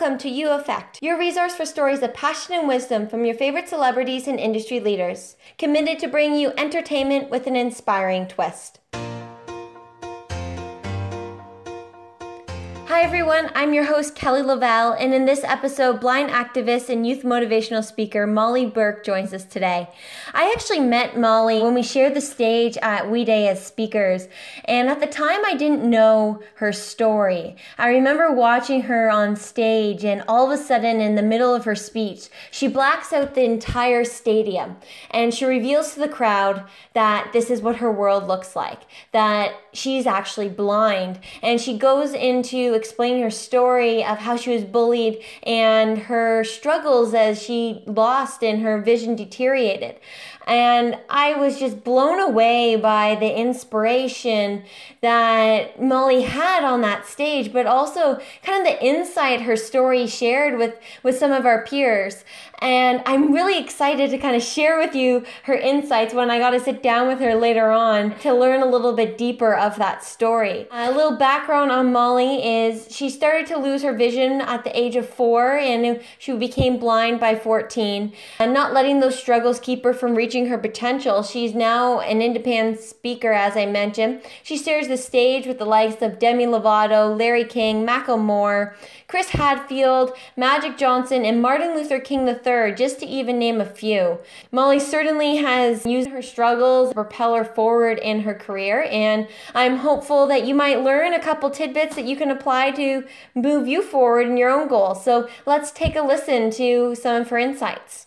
Welcome to You Effect, your resource for stories of passion and wisdom from your favorite celebrities and industry leaders, committed to bring you entertainment with an inspiring twist. Hi everyone, I'm your host Kelly Lovell, and in this episode, blind activist and youth motivational speaker Molly Burke joins us today. I actually met Molly when we shared the stage at We Day as speakers, and at the time I didn't know her story. I remember watching her on stage, and all of a sudden, in the middle of her speech, she blacks out the entire stadium and she reveals to the crowd that this is what her world looks like, that she's actually blind, and she goes into explaining her story of how she was bullied and her struggles as she lost and her vision deteriorated. And I was just blown away by the inspiration that Molly had on that stage, but also kind of the insight her story shared with, with some of our peers. And I'm really excited to kind of share with you her insights when I got to sit down with her later on to learn a little bit deeper of that story. A little background on Molly is she started to lose her vision at the age of four and she became blind by 14. And not letting those struggles keep her from reaching her potential, she's now an independent speaker, as I mentioned. She shares the stage with the likes of Demi Lovato, Larry King, Macklemore, Chris Hadfield, Magic Johnson, and Martin Luther King III, just to even name a few. Molly certainly has used her struggles to propel her forward in her career, and I'm hopeful that you might learn a couple tidbits that you can apply to move you forward in your own goals. So let's take a listen to some of her insights.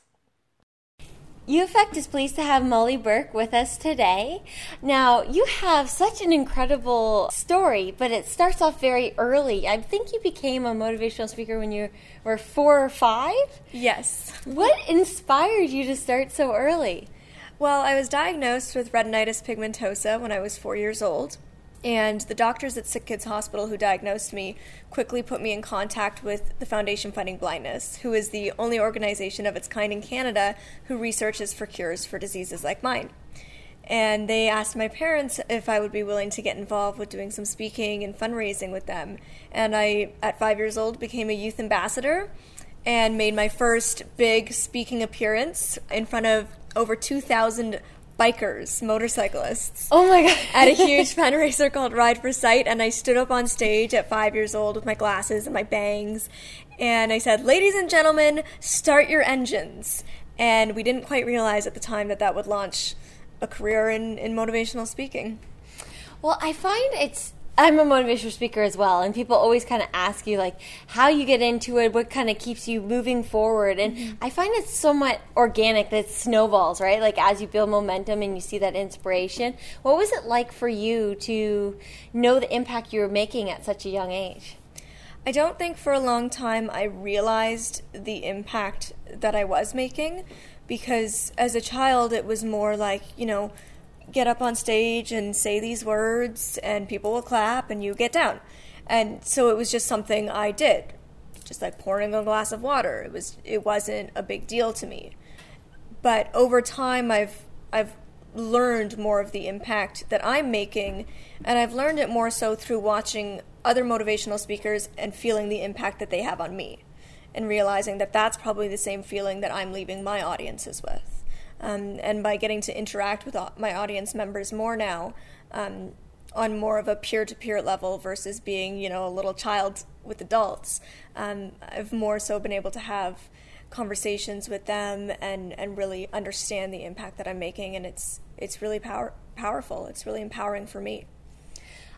UEffect is pleased to have Molly Burke with us today. Now, you have such an incredible story, but it starts off very early. I think you became a motivational speaker when you were four or five? Yes. What inspired you to start so early? Well, I was diagnosed with retinitis pigmentosa when I was four years old. And the doctors at Sick Kids Hospital who diagnosed me quickly put me in contact with the Foundation Fighting Blindness, who is the only organization of its kind in Canada who researches for cures for diseases like mine. And they asked my parents if I would be willing to get involved with doing some speaking and fundraising with them. And I, at five years old, became a youth ambassador and made my first big speaking appearance in front of over 2,000 bikers, motorcyclists. Oh my god! at a huge fundraiser called Ride for Sight, and I stood up on stage at five years old with my glasses and my bangs, and I said, "Ladies and gentlemen, start your engines." And we didn't quite realize at the time that that would launch a career in, in motivational speaking. Well, I find it's I'm a motivational speaker as well, and people always kind of ask you like how you get into it, what kind of keeps you moving forward, and mm-hmm. I find it's somewhat organic that snowballs, right? Like as you build momentum and you see that inspiration. What was it like for you to know the impact you were making at such a young age? I don't think for a long time I realized the impact that I was making because as a child it was more like, you know, get up on stage and say these words and people will clap and you get down. And so it was just something I did. Just like pouring a glass of water. It was it wasn't a big deal to me. But over time I've I've learned more of the impact that I'm making and I've learned it more so through watching other motivational speakers and feeling the impact that they have on me and realizing that that's probably the same feeling that I'm leaving my audiences with. Um, and by getting to interact with my audience members more now um, on more of a peer-to-peer level versus being you know a little child with adults um, i've more so been able to have conversations with them and, and really understand the impact that i'm making and it's it's really power, powerful. It's really empowering for me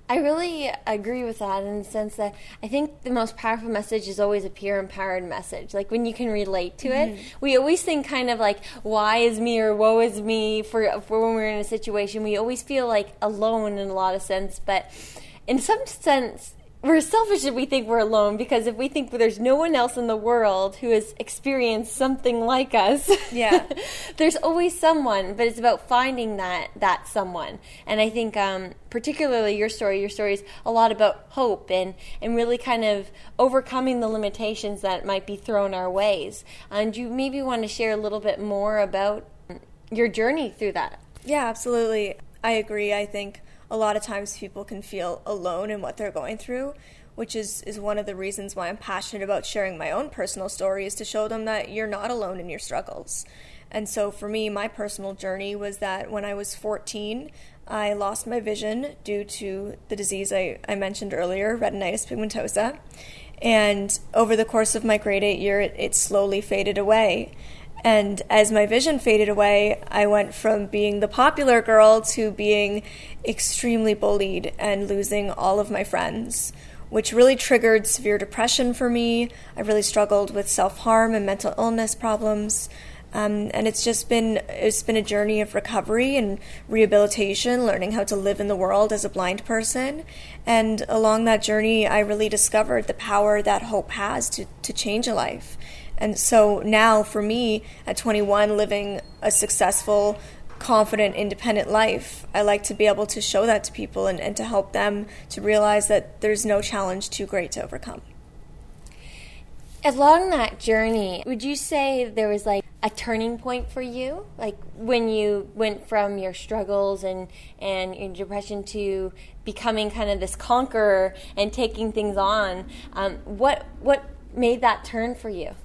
I really agree with that in the sense that I think the most powerful message is always a peer empowered message. Like when you can relate to mm-hmm. it. We always think kind of like, why is me or woe is me for, for when we're in a situation. We always feel like alone in a lot of sense. But in some sense, we're selfish if we think we're alone because if we think there's no one else in the world who has experienced something like us, yeah, there's always someone. But it's about finding that that someone. And I think, um, particularly your story, your story is a lot about hope and and really kind of overcoming the limitations that might be thrown our ways. And you maybe want to share a little bit more about your journey through that. Yeah, absolutely. I agree. I think a lot of times people can feel alone in what they're going through, which is, is one of the reasons why I'm passionate about sharing my own personal story, is to show them that you're not alone in your struggles. And so for me, my personal journey was that when I was 14, I lost my vision due to the disease I, I mentioned earlier, retinitis pigmentosa. And over the course of my grade 8 year, it, it slowly faded away. And as my vision faded away, I went from being the popular girl to being extremely bullied and losing all of my friends, which really triggered severe depression for me. I really struggled with self harm and mental illness problems. Um, and it's just been it's been a journey of recovery and rehabilitation, learning how to live in the world as a blind person. And along that journey, I really discovered the power that hope has to, to change a life. And so now, for me, at 21, living a successful, confident, independent life, I like to be able to show that to people and, and to help them to realize that there's no challenge too great to overcome. Along that journey, would you say there was like a turning point for you? Like when you went from your struggles and, and your depression to becoming kind of this conqueror and taking things on. Um, what, what made that turn for you?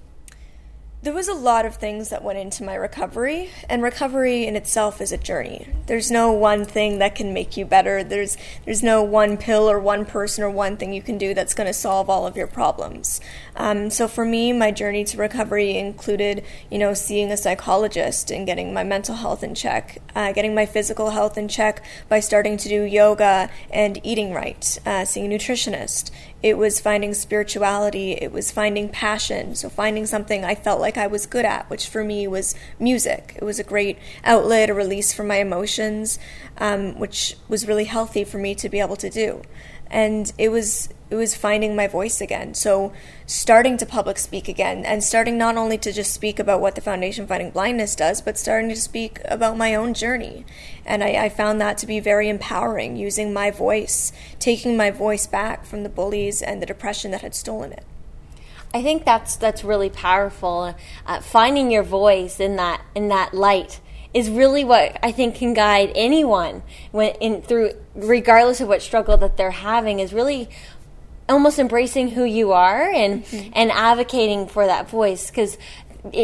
There was a lot of things that went into my recovery, and recovery in itself is a journey. There's no one thing that can make you better. There's there's no one pill or one person or one thing you can do that's going to solve all of your problems. Um, so for me, my journey to recovery included, you know, seeing a psychologist and getting my mental health in check, uh, getting my physical health in check by starting to do yoga and eating right, uh, seeing a nutritionist, it was finding spirituality. It was finding passion. So finding something I felt like I was good at, which for me was music. It was a great outlet, a release for my emotions, um, which was really healthy for me to be able to do and it was it was finding my voice again. So starting to public speak again and starting not only to just speak about what the Foundation Fighting Blindness does, but starting to speak about my own journey. And I, I found that to be very empowering, using my voice, taking my voice back from the bullies and the depression that had stolen it. I think that's that's really powerful. Uh, finding your voice in that in that light is really what I think can guide anyone when in through regardless of what struggle that they're having is really almost embracing who you are and mm-hmm. and advocating for that voice. Because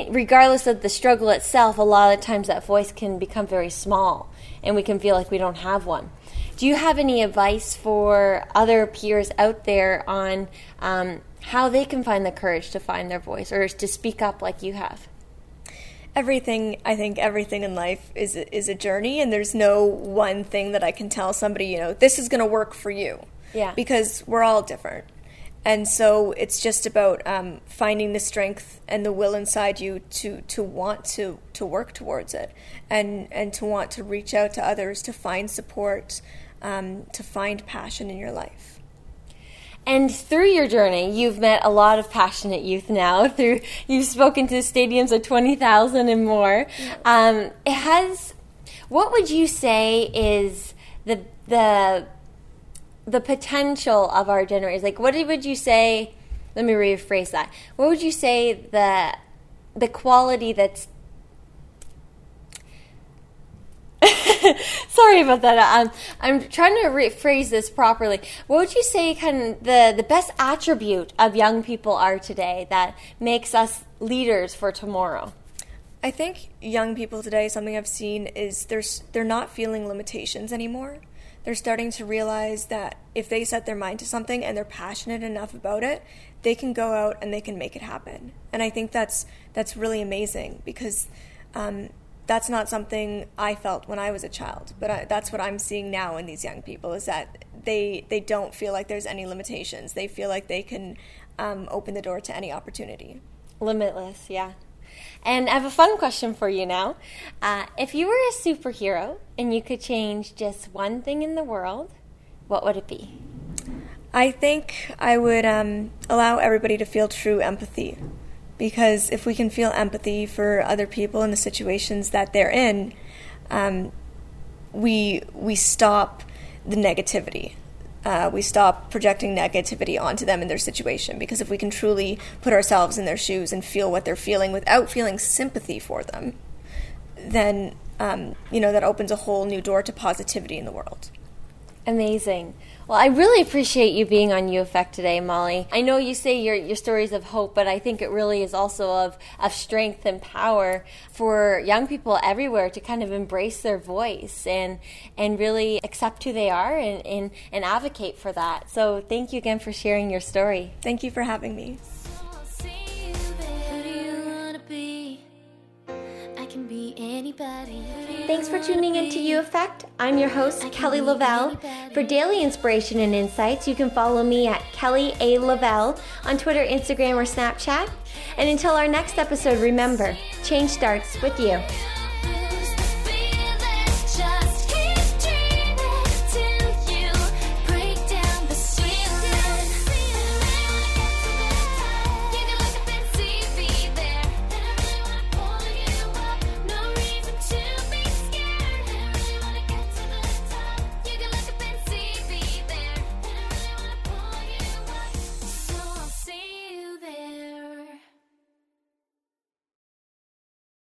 regardless of the struggle itself a lot of times that voice can become very small and we can feel like we don't have one. Do you have any advice for other peers out there on um, how they can find the courage to find their voice or to speak up like you have everything I think everything in life is is a journey and there's no one thing that I can tell somebody, you know, this is going to work for you. Yeah. Because we're all different. And so it's just about um, finding the strength and the will inside you to, to want to, to work towards it and, and to want to reach out to others, to find support, um, to find passion in your life. And through your journey, you've met a lot of passionate youth now. Through you've spoken to stadiums of twenty thousand and more. Um, it has. What would you say is the the the potential of our generation? Like, what would you say? Let me rephrase that. What would you say the the quality that's Sorry about that. Um, I'm trying to rephrase this properly. What would you say kind of the, the best attribute of young people are today that makes us leaders for tomorrow? I think young people today, something I've seen is they're, they're not feeling limitations anymore. They're starting to realize that if they set their mind to something and they're passionate enough about it, they can go out and they can make it happen. And I think that's that's really amazing because um, that's not something I felt when I was a child, but I, that's what I'm seeing now in these young people is that they they don't feel like there's any limitations. They feel like they can um, open the door to any opportunity. Limitless, yeah. And I have a fun question for you now. Uh, if you were a superhero and you could change just one thing in the world, what would it be? I think I would um, allow everybody to feel true empathy because if we can feel empathy for other people in the situations that they're in, um, we we stop the negativity. Uh, we stop projecting negativity onto them in their situation because if we can truly put ourselves in their shoes and feel what they're feeling without feeling sympathy for them, then um, you know that opens a whole new door to positivity in the world. Amazing. Well, I really appreciate you being on U Effect today, Molly. I know you say your, your stories of hope, but I think it really is also of, of strength and power for young people everywhere to kind of embrace their voice and and really accept who they are and, and, and advocate for that. So thank you again for sharing your story. Thank you for having me. Thanks for tuning in to U Effect. I'm your host, Kelly Lovell. For daily inspiration and insights, you can follow me at Kelly A. Lovell on Twitter, Instagram, or Snapchat. And until our next episode, remember change starts with you.